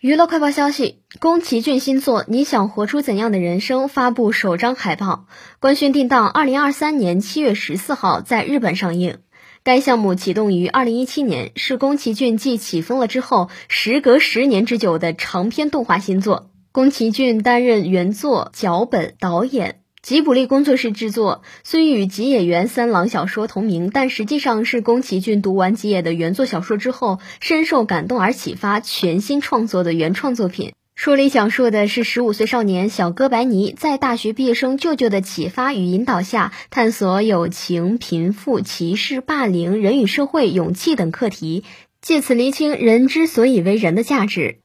娱乐快报消息：宫崎骏新作《你想活出怎样的人生》发布首张海报，官宣定档二零二三年七月十四号在日本上映。该项目启动于二零一七年，是宫崎骏继《起风了》之后，时隔十年之久的长篇动画新作。宫崎骏担任原作、脚本、导演。吉卜力工作室制作，虽与吉野源三郎小说同名，但实际上是宫崎骏读完吉野的原作小说之后，深受感动而启发，全新创作的原创作品。书里讲述的是十五岁少年小哥白尼在大学毕业生舅舅的启发与引导下，探索友情、贫富、歧视、霸凌、人与社会、勇气等课题，借此厘清人之所以为人的价值。